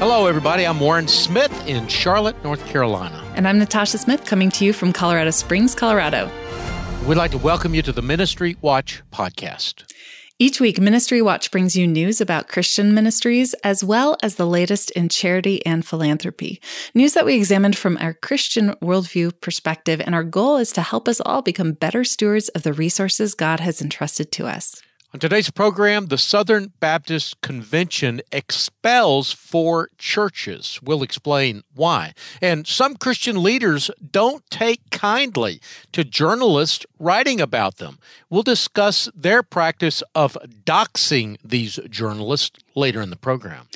Hello, everybody. I'm Warren Smith in Charlotte, North Carolina. And I'm Natasha Smith coming to you from Colorado Springs, Colorado. We'd like to welcome you to the Ministry Watch podcast. Each week, Ministry Watch brings you news about Christian ministries as well as the latest in charity and philanthropy. News that we examined from our Christian worldview perspective, and our goal is to help us all become better stewards of the resources God has entrusted to us. On today's program, the Southern Baptist Convention expels four churches. We'll explain why. And some Christian leaders don't take kindly to journalists writing about them. We'll discuss their practice of doxing these journalists later in the program.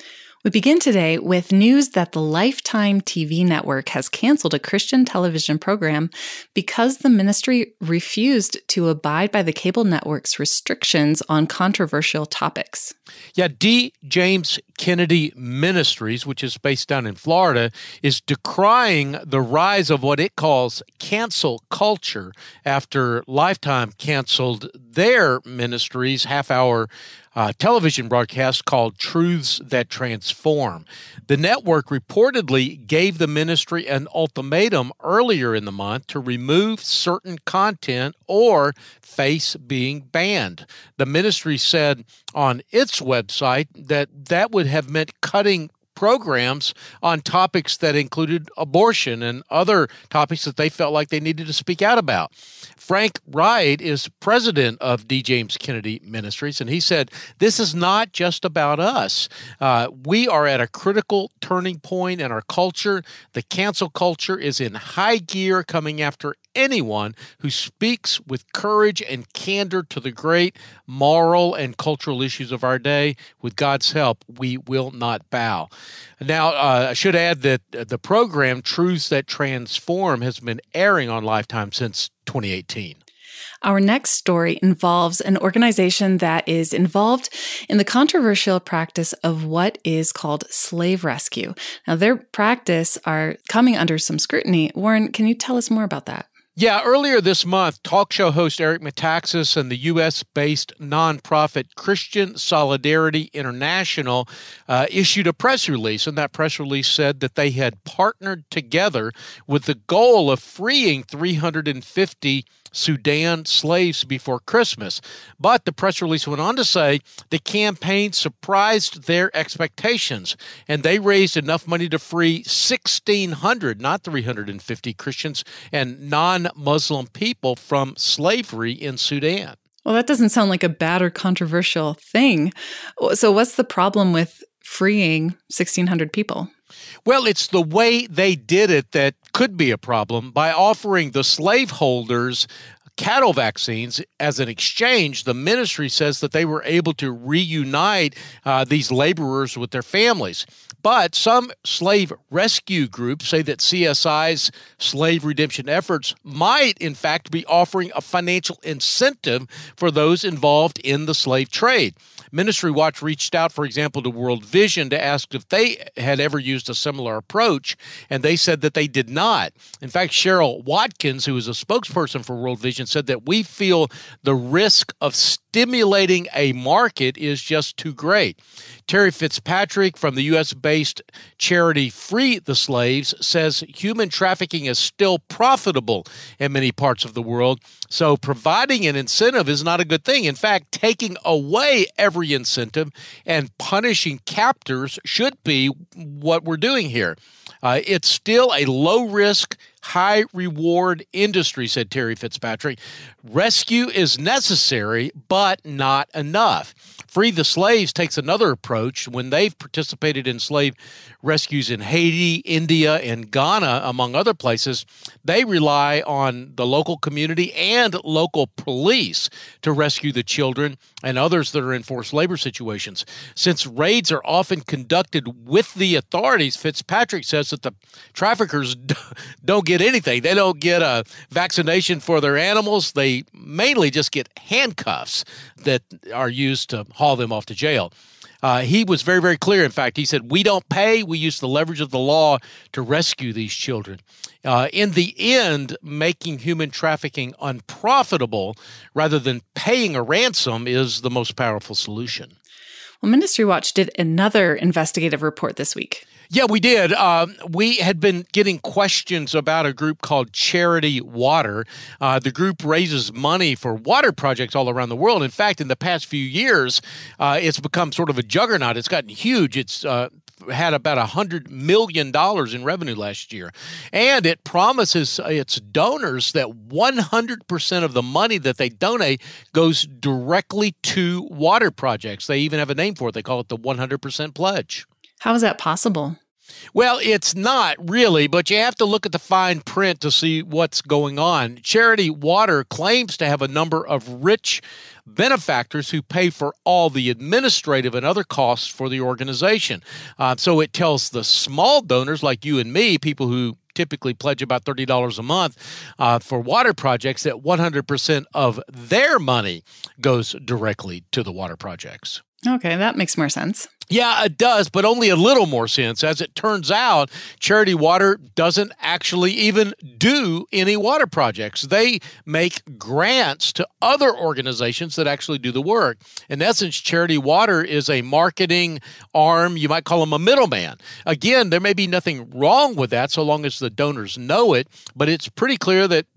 We begin today with news that the Lifetime TV network has canceled a Christian television program because the ministry refused to abide by the cable network's restrictions on controversial topics. Yeah, D. James Kennedy Ministries, which is based down in Florida, is decrying the rise of what it calls cancel culture after Lifetime canceled their ministries half hour uh, television broadcast called Truths That Transform. The network reportedly gave the ministry an ultimatum earlier in the month to remove certain content or face being banned. The ministry said on its website that that would have meant cutting programs on topics that included abortion and other topics that they felt like they needed to speak out about. Frank Wright is president of D. James Kennedy Ministries, and he said, This is not just about us. Uh, we are at a critical turning point in our culture. The cancel culture is in high gear, coming after anyone who speaks with courage and candor to the great moral and cultural issues of our day. With God's help, we will not bow. Now, uh, I should add that the program Truths That Transform has been airing on Lifetime since 2018. Our next story involves an organization that is involved in the controversial practice of what is called slave rescue. Now, their practice are coming under some scrutiny. Warren, can you tell us more about that? Yeah, earlier this month, talk show host Eric Metaxas and the U.S. based nonprofit Christian Solidarity International uh, issued a press release. And that press release said that they had partnered together with the goal of freeing 350 Sudan slaves before Christmas. But the press release went on to say the campaign surprised their expectations and they raised enough money to free 1,600, not 350 Christians and non Muslim people from slavery in Sudan. Well, that doesn't sound like a bad or controversial thing. So, what's the problem with freeing 1,600 people? Well, it's the way they did it that could be a problem by offering the slaveholders cattle vaccines as an exchange, the ministry says that they were able to reunite uh, these laborers with their families. But some slave rescue groups say that CSI's slave redemption efforts might, in fact, be offering a financial incentive for those involved in the slave trade. Ministry Watch reached out, for example, to World Vision to ask if they had ever used a similar approach, and they said that they did not. In fact, Cheryl Watkins, who is a spokesperson for World Vision, said that we feel the risk of stimulating a market is just too great. Terry Fitzpatrick from the U.S. based charity Free the Slaves says human trafficking is still profitable in many parts of the world. So providing an incentive is not a good thing. In fact, taking away every incentive and punishing captors should be what we're doing here. Uh, it's still a low risk, high reward industry, said Terry Fitzpatrick. Rescue is necessary, but not enough. Free the Slaves takes another approach. When they've participated in slave rescues in Haiti, India, and Ghana, among other places, they rely on the local community and local police to rescue the children and others that are in forced labor situations. Since raids are often conducted with the authorities, Fitzpatrick says that the traffickers don't get anything. They don't get a vaccination for their animals. They mainly just get handcuffs that are used to haul them off to jail. Uh, he was very, very clear. In fact, he said, We don't pay. We use the leverage of the law to rescue these children. Uh, in the end, making human trafficking unprofitable rather than paying a ransom is the most powerful solution. Well, Ministry Watch did another investigative report this week. Yeah, we did. Um, we had been getting questions about a group called Charity Water. Uh, the group raises money for water projects all around the world. In fact, in the past few years, uh, it's become sort of a juggernaut. It's gotten huge. It's uh, had about a hundred million dollars in revenue last year, and it promises its donors that 100% of the money that they donate goes directly to water projects. They even have a name for it. They call it the 100% pledge. How is that possible? Well, it's not really, but you have to look at the fine print to see what's going on. Charity Water claims to have a number of rich benefactors who pay for all the administrative and other costs for the organization. Uh, so it tells the small donors like you and me, people who typically pledge about $30 a month uh, for water projects, that 100% of their money goes directly to the water projects. Okay, that makes more sense. Yeah, it does, but only a little more sense. As it turns out, Charity Water doesn't actually even do any water projects. They make grants to other organizations that actually do the work. In essence, Charity Water is a marketing arm. You might call them a middleman. Again, there may be nothing wrong with that so long as the donors know it, but it's pretty clear that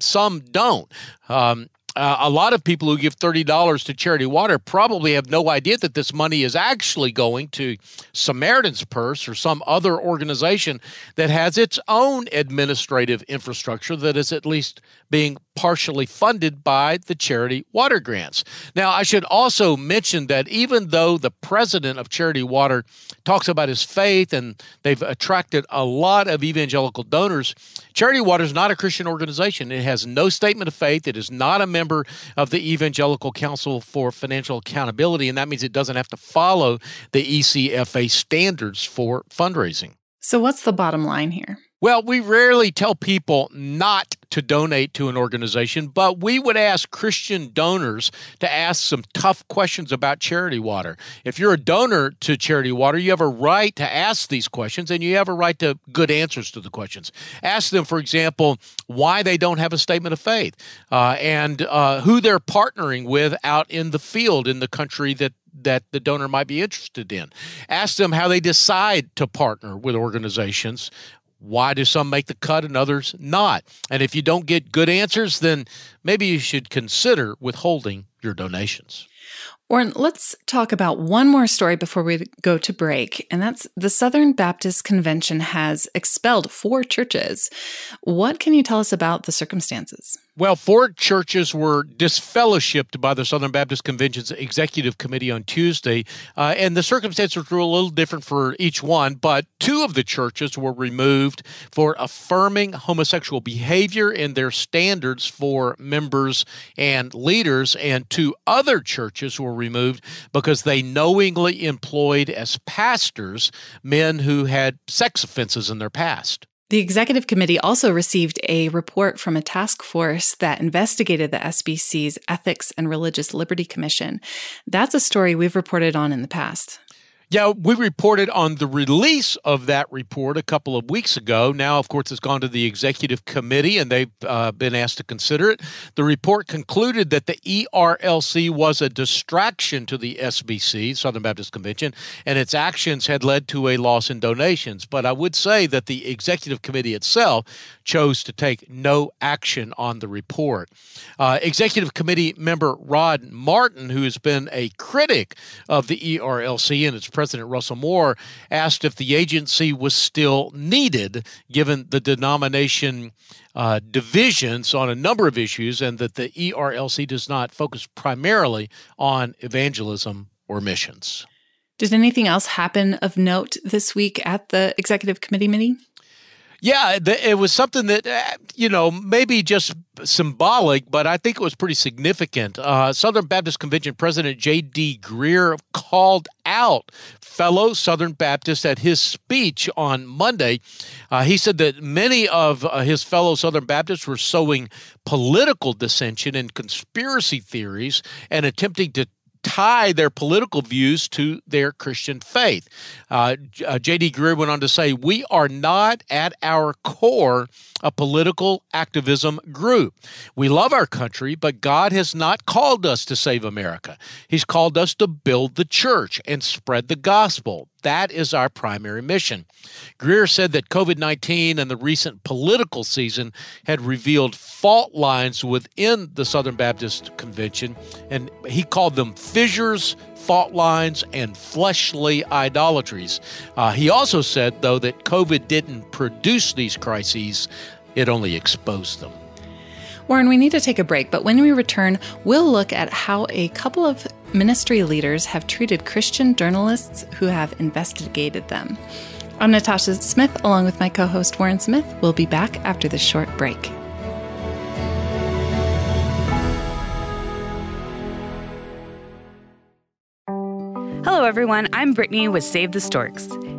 some don't. Um, uh, a lot of people who give $30 to Charity Water probably have no idea that this money is actually going to Samaritan's Purse or some other organization that has its own administrative infrastructure that is at least being partially funded by the charity water grants. Now, I should also mention that even though the president of Charity Water talks about his faith and they've attracted a lot of evangelical donors, Charity Water is not a Christian organization. It has no statement of faith. It is not a member of the Evangelical Council for Financial Accountability, and that means it doesn't have to follow the ECFA standards for fundraising. So, what's the bottom line here? Well, we rarely tell people not to donate to an organization, but we would ask Christian donors to ask some tough questions about charity water. If you're a donor to charity water, you have a right to ask these questions and you have a right to good answers to the questions. Ask them, for example, why they don't have a statement of faith uh, and uh, who they're partnering with out in the field in the country that that the donor might be interested in. Ask them how they decide to partner with organizations why do some make the cut and others not? And if you don't get good answers, then maybe you should consider withholding your donations. Warren, let's talk about one more story before we go to break, and that's the Southern Baptist Convention has expelled four churches. What can you tell us about the circumstances? Well, four churches were disfellowshipped by the Southern Baptist Convention's Executive Committee on Tuesday, uh, and the circumstances were a little different for each one, but two of the churches were removed for affirming homosexual behavior in their standards for members and leaders, and two other churches were removed because they knowingly employed as pastors men who had sex offenses in their past. The executive committee also received a report from a task force that investigated the SBC's Ethics and Religious Liberty Commission. That's a story we've reported on in the past. Yeah, we reported on the release of that report a couple of weeks ago. Now, of course, it's gone to the executive committee and they've uh, been asked to consider it. The report concluded that the ERLC was a distraction to the SBC, Southern Baptist Convention, and its actions had led to a loss in donations. But I would say that the executive committee itself chose to take no action on the report. Uh, executive committee member Rod Martin, who has been a critic of the ERLC and its President Russell Moore asked if the agency was still needed given the denomination uh, divisions on a number of issues and that the ERLC does not focus primarily on evangelism or missions. Did anything else happen of note this week at the executive committee meeting? Yeah, it was something that, uh, you know, maybe just symbolic, but I think it was pretty significant. Uh, Southern Baptist Convention President J.D. Greear called out fellow Southern Baptists at his speech on Monday. Uh, he said that many of uh, his fellow Southern Baptists were sowing political dissension and conspiracy theories and attempting to tie their political views to their Christian faith. Uh, uh J.D. Greear went on to say, We are not at our core a political activism group. We love our country, but God has not called us to save America. He's called us to build the church and spread the gospel. that is our primary mission. Greear said that COVID 19 and the recent political season had revealed fault lines within the Southern Baptist Convention, and he called them fissures, fault lines, and fleshly idolatries. Uh, he also said, though, that COVID didn't produce these crises, it only exposed them. Warren, we need to take a break, but when we return, we'll look at how a couple of ministry leaders have treated Christian journalists who have investigated them. I'm Natasha Smith, along with my co host Warren Smith. We'll be back after this short break. Hello, everyone. I'm Brittany with Save the Storks.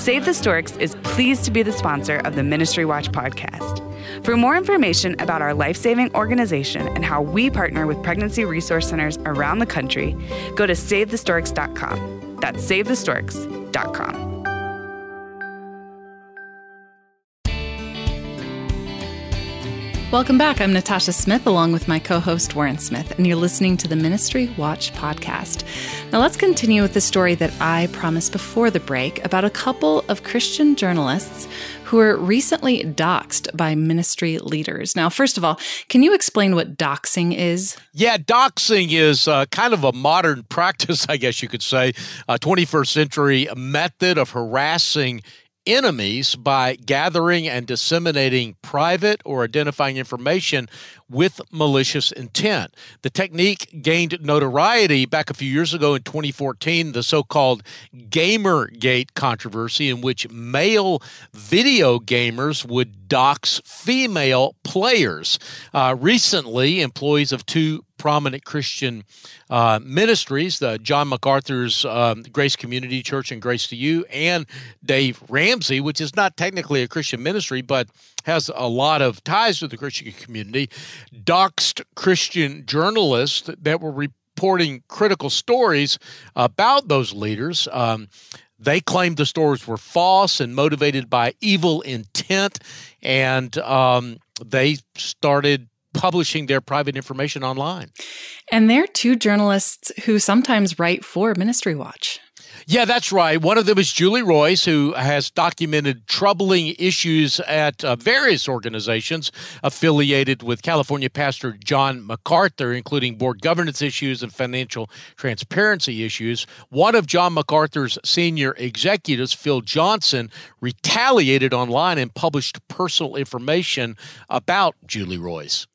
Save the Storks is pleased to be the sponsor of the Ministry Watch podcast. For more information about our life saving organization and how we partner with pregnancy resource centers around the country, go to SaveTheStorks.com. That's SaveTheStorks.com. Welcome back. I'm Natasha Smith, along with my co host Warren Smith, and you're listening to the Ministry Watch podcast. Now, let's continue with the story that I promised before the break about a couple of Christian journalists who were recently doxxed by ministry leaders. Now, first of all, can you explain what doxing is? Yeah, doxing is uh, kind of a modern practice, I guess you could say, a 21st century method of harassing enemies by gathering and disseminating private or identifying information with malicious intent. The technique gained notoriety back a few years ago in 2014, the so called Gamergate controversy, in which male video gamers would dox female players. Uh, recently, employees of two prominent Christian uh, ministries, the John MacArthur's um, Grace Community Church and Grace to You, and Dave Ramsey, which is not technically a Christian ministry, but has a lot of ties to the Christian community, doxed Christian journalists that were reporting critical stories about those leaders. Um, they claimed the stories were false and motivated by evil intent, and um, they started publishing their private information online. And they're two journalists who sometimes write for Ministry Watch. Yeah, that's right. One of them is Julie Roys, who has documented troubling issues at uh, various organizations affiliated with California Pastor John MacArthur, including board governance issues and financial transparency issues. One of John MacArthur's senior executives, Phil Johnson, retaliated online and published personal information about Julie Roys.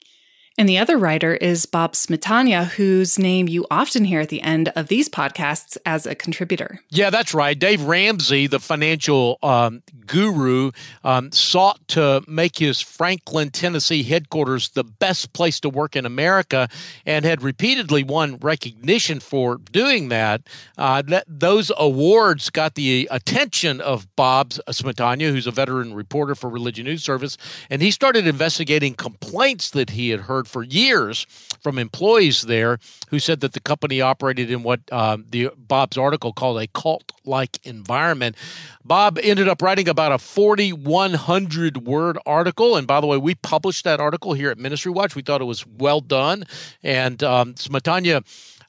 And the other writer is Bob Smietana, whose name you often hear at the end of these podcasts as a contributor. Yeah, that's right. Dave Ramsey, the financial um, guru, um, sought to make his Franklin, Tennessee headquarters the best place to work in America and had repeatedly won recognition for doing that. Uh, that those awards got the attention of Bob Smietana, who's a veteran reporter for Religion News Service, and he started investigating complaints that he had heard heard for years from employees there who said that the company operated in what uh, the Bob's article called a cult-like environment. Bob ended up writing about a 4,100 word article, and by the way, we published that article here at Ministry Watch. We thought it was well done, and um, Smietana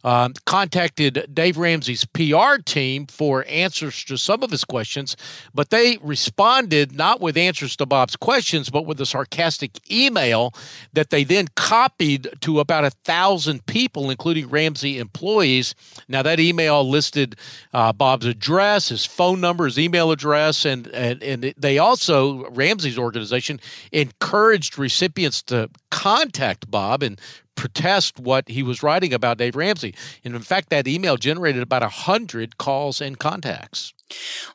um, contacted Dave Ramsey's PR team for answers to some of his questions, but they responded not with answers to Bob's questions, but with a sarcastic email that they then copied to about a thousand people, including Ramsey employees. Now, that email listed uh, Bob's address, his phone number, his email address, and, and, and they also, Ramsey's organization, encouraged recipients to contact Bob and protest what he was writing about Dave Ramsey. And in fact, that email generated about 100 calls and contacts.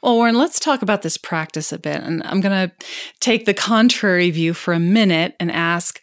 Well, Warren, let's talk about this practice a bit. And I'm going to take the contrary view for a minute and ask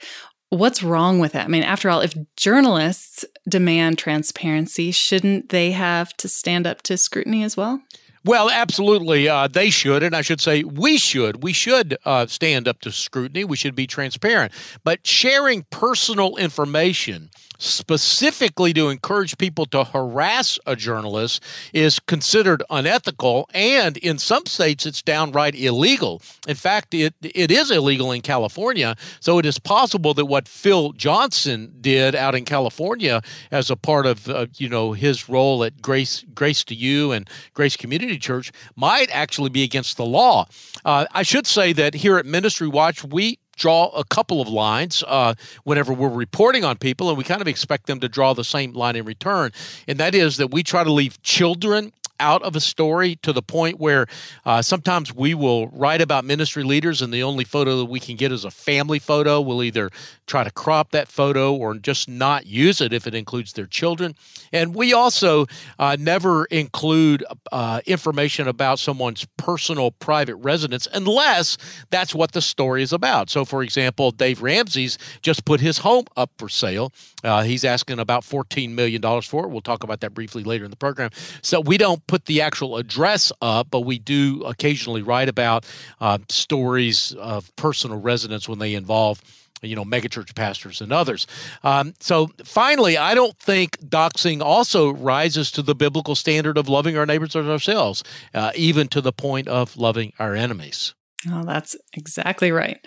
what's wrong with it? I mean, after all, if journalists demand transparency, shouldn't they have to stand up to scrutiny as well? Well, absolutely. Uh, they should, and I should say we should. We should uh, stand up to scrutiny. We should be transparent. But sharing personal information specifically to encourage people to harass a journalist is considered unethical and in some states it's downright illegal. In fact it it is illegal in California so it is possible that what Phil Johnson did out in California as a part of uh, you know his role at Grace Grace to You and Grace Community Church might actually be against the law. Uh, I should say that here at Ministry Watch we draw a couple of lines uh, whenever we're reporting on people, and we kind of expect them to draw the same line in return. And that is that we try to leave children out of a story to the point where uh, sometimes we will write about ministry leaders and the only photo that we can get is a family photo. We'll either try to crop that photo or just not use it if it includes their children. And we also uh, never include uh, information about someone's personal private residence unless that's what the story is about. So, for example, Dave Ramsey's just put his home up for sale. Uh, he's asking about $14 million for it. We'll talk about that briefly later in the program. So, we don't put the actual address up, but we do occasionally write about uh, stories of personal residence when they involve you know, megachurch pastors and others. Um, so finally, I don't think doxing also rises to the biblical standard of loving our neighbors as ourselves, uh, even to the point of loving our enemies. Oh, that's exactly right.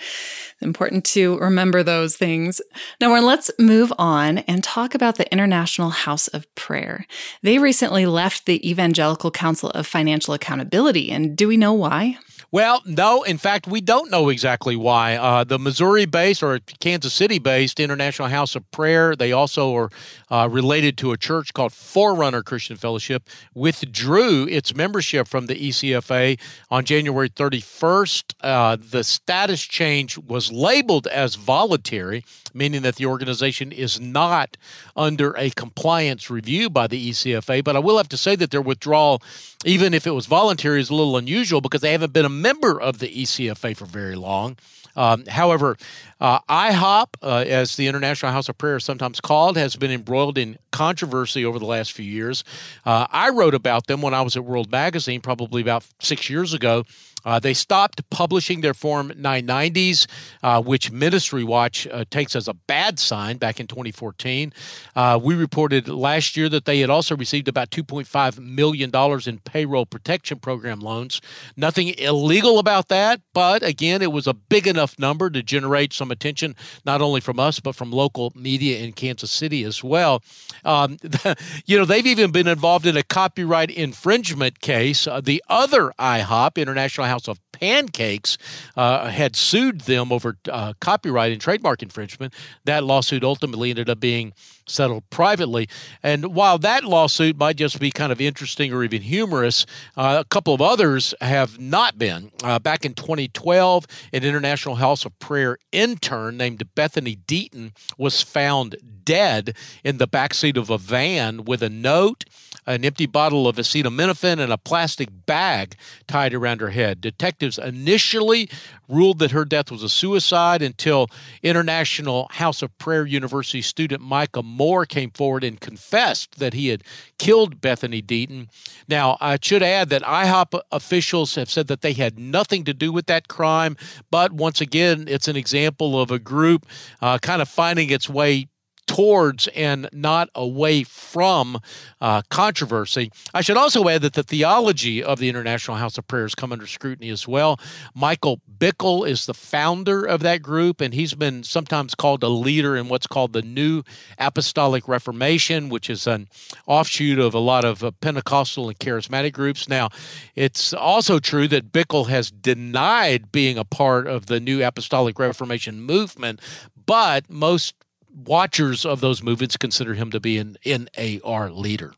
Important to remember those things. Now, Warren, let's move on and talk about the International House of Prayer. They recently left the Evangelical Council of Financial Accountability, and do we know why? Well, no. In fact, we don't know exactly why. Uh, the Missouri based or Kansas City based International House of Prayer, they also are uh, related to a church called Forerunner Christian Fellowship, withdrew its membership from the ECFA on January 31st. Uh, the status change was labeled as voluntary, meaning that the organization is not under a compliance review by the ECFA. But I will have to say that their withdrawal, even if it was voluntary, is a little unusual because they haven't been a member of the ECFA for very long. Um, however, uh, IHOP, uh, as the International House of Prayer is sometimes called, has been embroiled in controversy over the last few years. Uh, I wrote about them when I was at World Magazine, probably about six years ago. Uh, they stopped publishing their Form 990s, uh, which Ministry Watch uh, takes as a bad sign back in 2014. Uh, we reported last year that they had also received about $2.5 million in payroll protection program loans. Nothing illegal about that, but again, it was a big enough number to generate some attention, not only from us, but from local media in Kansas City as well. Um, you know, they've even been involved in a copyright infringement case. Uh, the other IHOP, International House of Pancakes uh, had sued them over uh, copyright and trademark infringement. That lawsuit ultimately ended up being settled privately. And while that lawsuit might just be kind of interesting or even humorous, uh, a couple of others have not been. Uh, back in 2012, an International House of Prayer intern named Bethany Deaton was found dead in the backseat of a van with a note an empty bottle of acetaminophen and a plastic bag tied around her head. Detectives initially ruled that her death was a suicide until International House of Prayer University student Micah Moore came forward and confessed that he had killed Bethany Deaton. Now, I should add that IHOP officials have said that they had nothing to do with that crime, but once again, it's an example of a group uh, kind of finding its way towards and not away from uh, controversy. I should also add that the theology of the International House of Prayers come under scrutiny as well. Michael Bickle is the founder of that group, and he's been sometimes called a leader in what's called the New Apostolic Reformation, which is an offshoot of a lot of uh, Pentecostal and charismatic groups. Now, it's also true that Bickle has denied being a part of the New Apostolic Reformation movement, but most watchers of those movements consider him to be an NAR leader.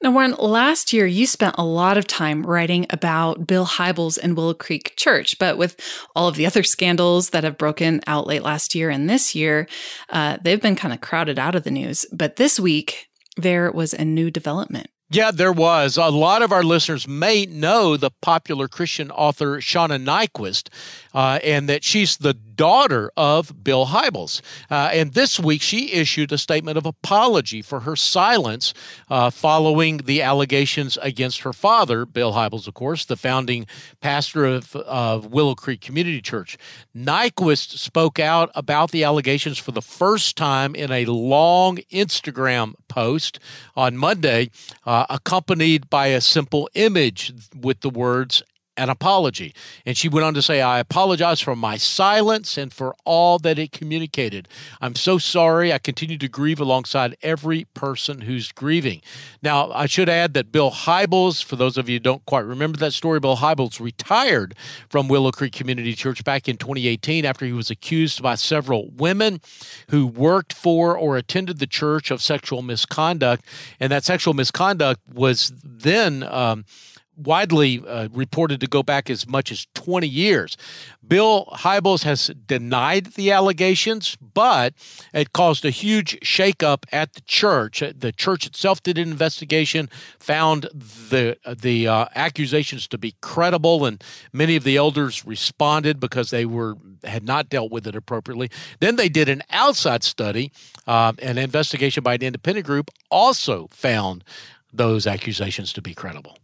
Now, Warren, last year you spent a lot of time writing about Bill Hybels and Willow Creek Church, but with all of the other scandals that have broken out late last year and this year, uh, they've been kind of crowded out of the news. But this week, there was a new development. Yeah, there was. A lot of our listeners may know the popular Christian author Shauna Niequist, uh, and that she's the daughter of Bill Hybels. Uh, and this week, she issued a statement of apology for her silence uh, following the allegations against her father, Bill Hybels, of course, the founding pastor of, of Willow Creek Community Church. Niequist spoke out about the allegations for the first time in a long Instagram post on Monday, uh, accompanied by a simple image with the words an apology. And she went on to say, I apologize for my silence and for all that it communicated. I'm so sorry. I continue to grieve alongside every person who's grieving. Now, I should add that Bill Hybels, for those of you who don't quite remember that story, Bill Hybels retired from Willow Creek Community Church back in 2018 after he was accused by several women who worked for or attended the church of sexual misconduct. And that sexual misconduct was then. Um, widely uh, reported to go back as much as 20 years. Bill Hybels has denied the allegations, but it caused a huge shakeup at the church. The church itself did an investigation, found the the uh, accusations to be credible, and many of the elders responded because they were had not dealt with it appropriately. Then they did an outside study, uh, an investigation by an independent group, also found those accusations to be credible.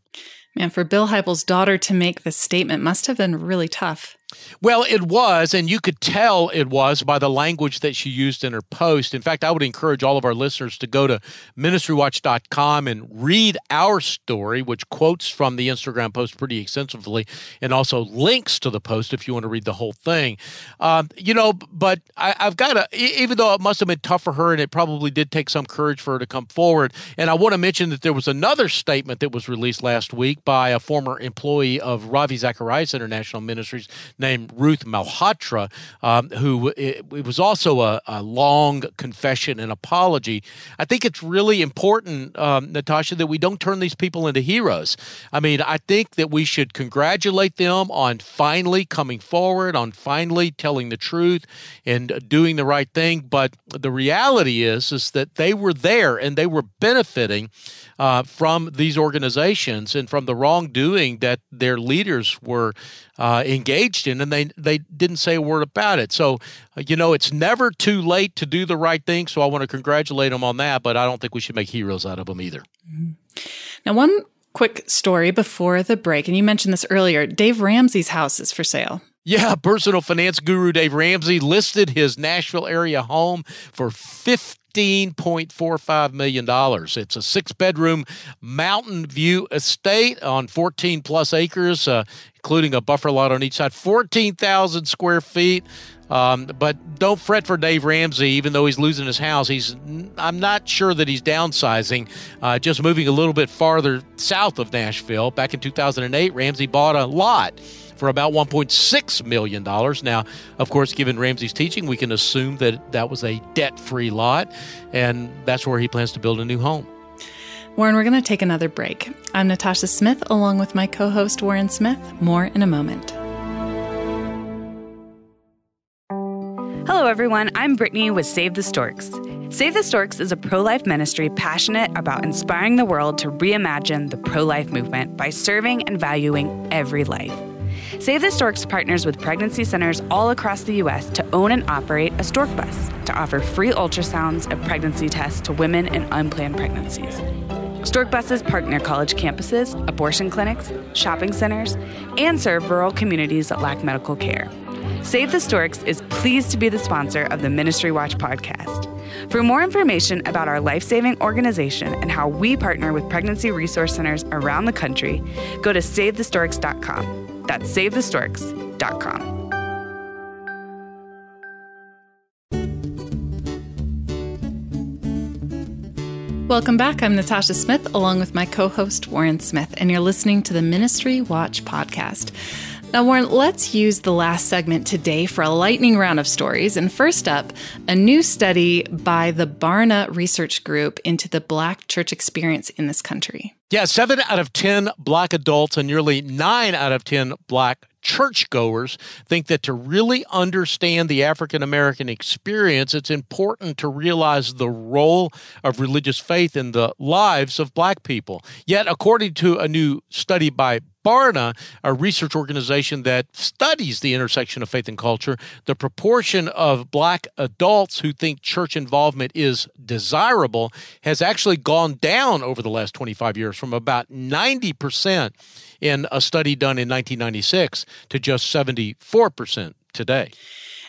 Man, for Bill Hybels' daughter to make this statement must have been really tough. Well, it was, and you could tell it was by the language that she used in her post. In fact, I would encourage all of our listeners to go to ministrywatch.com and read our story, which quotes from the Instagram post pretty extensively and also links to the post if you want to read the whole thing. Um, you know, but I, have got to, even though it must have been tough for her and it probably did take some courage for her to come forward. And I want to mention that there was another statement that was released last week by a former employee of Ravi Zacharias International Ministries named Ruth Malhotra, um, who it, it, was also a, a, long confession and apology. I think it's really important, um, Natasha, that we don't turn these people into heroes. I mean, I think that we should congratulate them on finally coming forward, on finally telling the truth and doing the right thing. But the reality is, is that they were there and they were benefiting uh, from these organizations and from the wrongdoing that their leaders were uh, engaged in, and they they didn't say a word about it. So, uh, you know, it's never too late to do the right thing. So I want to congratulate them on that, but I don't think we should make heroes out of them either. Mm-hmm. Now, one quick story before the break, and you mentioned this earlier. Dave Ramsey's house is for sale. Yeah, personal finance guru Dave Ramsey listed his Nashville area home for 50 $15.45 million. It's a six bedroom mountain view estate on 14 plus acres, uh, including a buffer lot on each side, 14,000 square feet. Um, but don't fret for Dave Ramsey, even though he's losing his house. He's I'm not sure that he's downsizing. Uh, just moving a little bit farther south of Nashville. Back in 2008, Ramsey bought a lot for about $1.6 million. Now, of course, given Ramsey's teaching, we can assume that that was a debt free lot, and that's where he plans to build a new home. Warren, we're going to take another break. I'm Natasha Smith, along with my co host, Warren Smith. More in a moment. Hello, everyone. I'm Brittany with Save the Storks. Save the Storks is a pro life ministry passionate about inspiring the world to reimagine the pro life movement by serving and valuing every life. Save the Storks partners with pregnancy centers all across the U.S. to own and operate a stork bus to offer free ultrasounds and pregnancy tests to women in unplanned pregnancies. Stork buses park near college campuses, abortion clinics, shopping centers, and serve rural communities that lack medical care. Save the Storks is pleased to be the sponsor of the Ministry Watch podcast. For more information about our life saving organization and how we partner with pregnancy resource centers around the country, go to SaveTheStorks.com. That's SaveTheStorks.com. Welcome back. I'm Natasha Smith, along with my co host, Warren Smith, and you're listening to the Ministry Watch podcast. Now, Warren, let's use the last segment today for a lightning round of stories. And first up, a new study by the Barna Research Group into the Black church experience in this country. Yeah, seven out of 10 black adults and nearly nine out of 10 black churchgoers think that to really understand the African American experience, it's important to realize the role of religious faith in the lives of black people. Yet, according to a new study by Barna, a research organization that studies the intersection of faith and culture, the proportion of black adults who think church involvement is desirable has actually gone down over the last 25 years from about 90% in a study done in 1996 to just 74% today.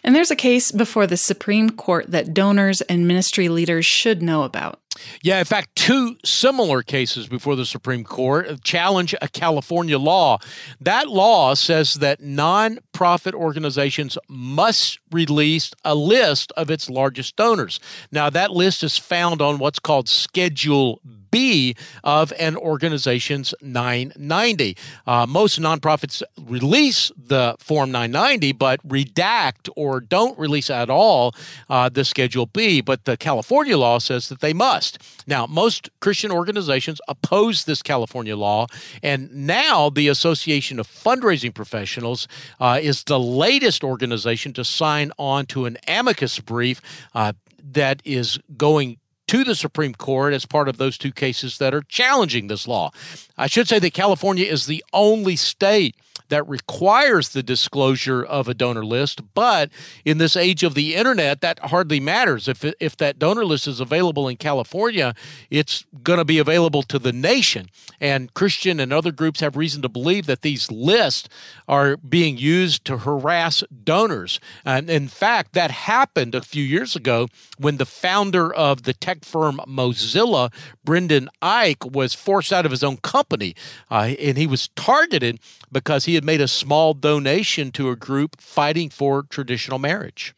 And there's a case before the Supreme Court that donors and ministry leaders should know about. Yeah, in fact, two similar cases before the Supreme Court challenge a California law. That law says that nonprofit organizations must release a list of its largest donors. Now, that list is found on what's called Schedule B of an organization's 990. Uh, most nonprofits release the Form 990, but redact or don't release at all uh, the Schedule B. But the California law says that they must. Now, most Christian organizations oppose this California law, and now the Association of Fundraising Professionals uh, is the latest organization to sign on to an amicus brief uh, that is going to the Supreme Court as part of those two cases that are challenging this law. I should say that California is the only state that requires the disclosure of a donor list. But in this age of the internet, that hardly matters. If, if that donor list is available in California, it's going to be available to the nation. And Christian and other groups have reason to believe that these lists are being used to harass donors. And in fact, that happened a few years ago when the founder of the tech firm Mozilla, Brendan Eich, was forced out of his own company. Uh, and he was targeted because he had made a small donation to a group fighting for traditional marriage.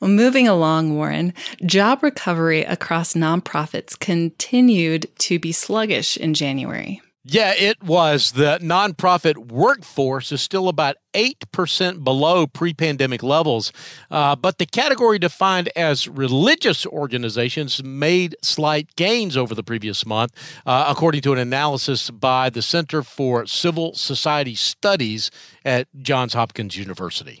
Well, moving along, Warren, job recovery across nonprofits continued to be sluggish in January. Yeah, it was. The nonprofit workforce is still about 8% below pre pandemic levels. Uh, but the category defined as religious organizations made slight gains over the previous month, uh, according to an analysis by the Center for Civil Society Studies at Johns Hopkins University.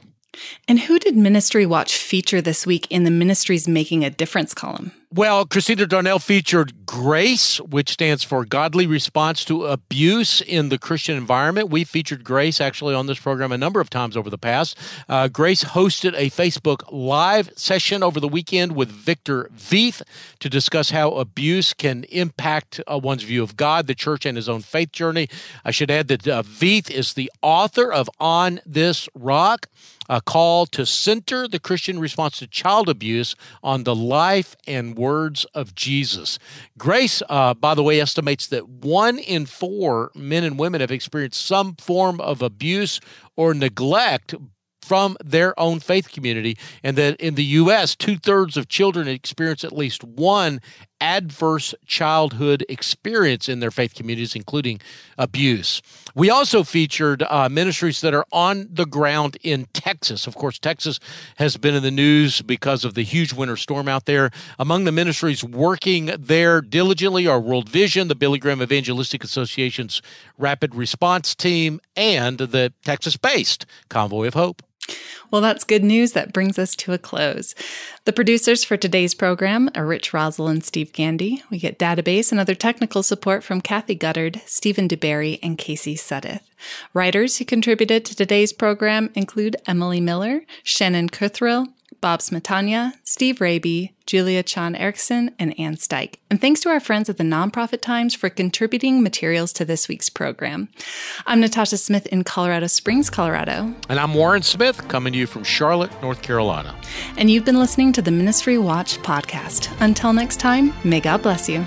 And who did Ministry Watch feature this week in the Ministries Making a Difference column? Well, Christina Darnell featured Grace, which stands for Godly Response to Abuse in the Christian Environment. We featured Grace actually on this program a number of times over the past. Uh, Grace hosted a Facebook Live session over the weekend with Victor Vieth to discuss how abuse can impact uh, one's view of God, the church, and his own faith journey. I should add that uh, Veith is the author of On This Rock a call to center the Christian response to child abuse on the life and words of Jesus. Grace, uh, by the way, estimates that one in four men and women have experienced some form of abuse or neglect from their own faith community, and that in the U.S., two thirds of children experience at least one adverse childhood experience in their faith communities, including abuse. We also featured uh, ministries that are on the ground in Texas. Of course, Texas has been in the news because of the huge winter storm out there. Among the ministries working there diligently are World Vision, the Billy Graham Evangelistic Association's Rapid Response Team, and the Texas based Convoy of Hope. Well, that's good news. That brings us to a close. The producers for today's program are Rich Rosell and Steve Gandy. We get database and other technical support from Kathy Guttard, Stephen DeBerry, and Casey Suddeth. Writers who contributed to today's program include Emily Miller, Shannon Cothrell, Bob Smietana, Steve Rabey, Julia Chan Erickson, and Ann Steich. And thanks to our friends at the Nonprofit Times for contributing materials to this week's program. I'm Natasha Smith in Colorado Springs, Colorado. And I'm Warren Smith coming to you from Charlotte, North Carolina. And you've been listening to the Ministry Watch podcast. Until next time, may God bless you.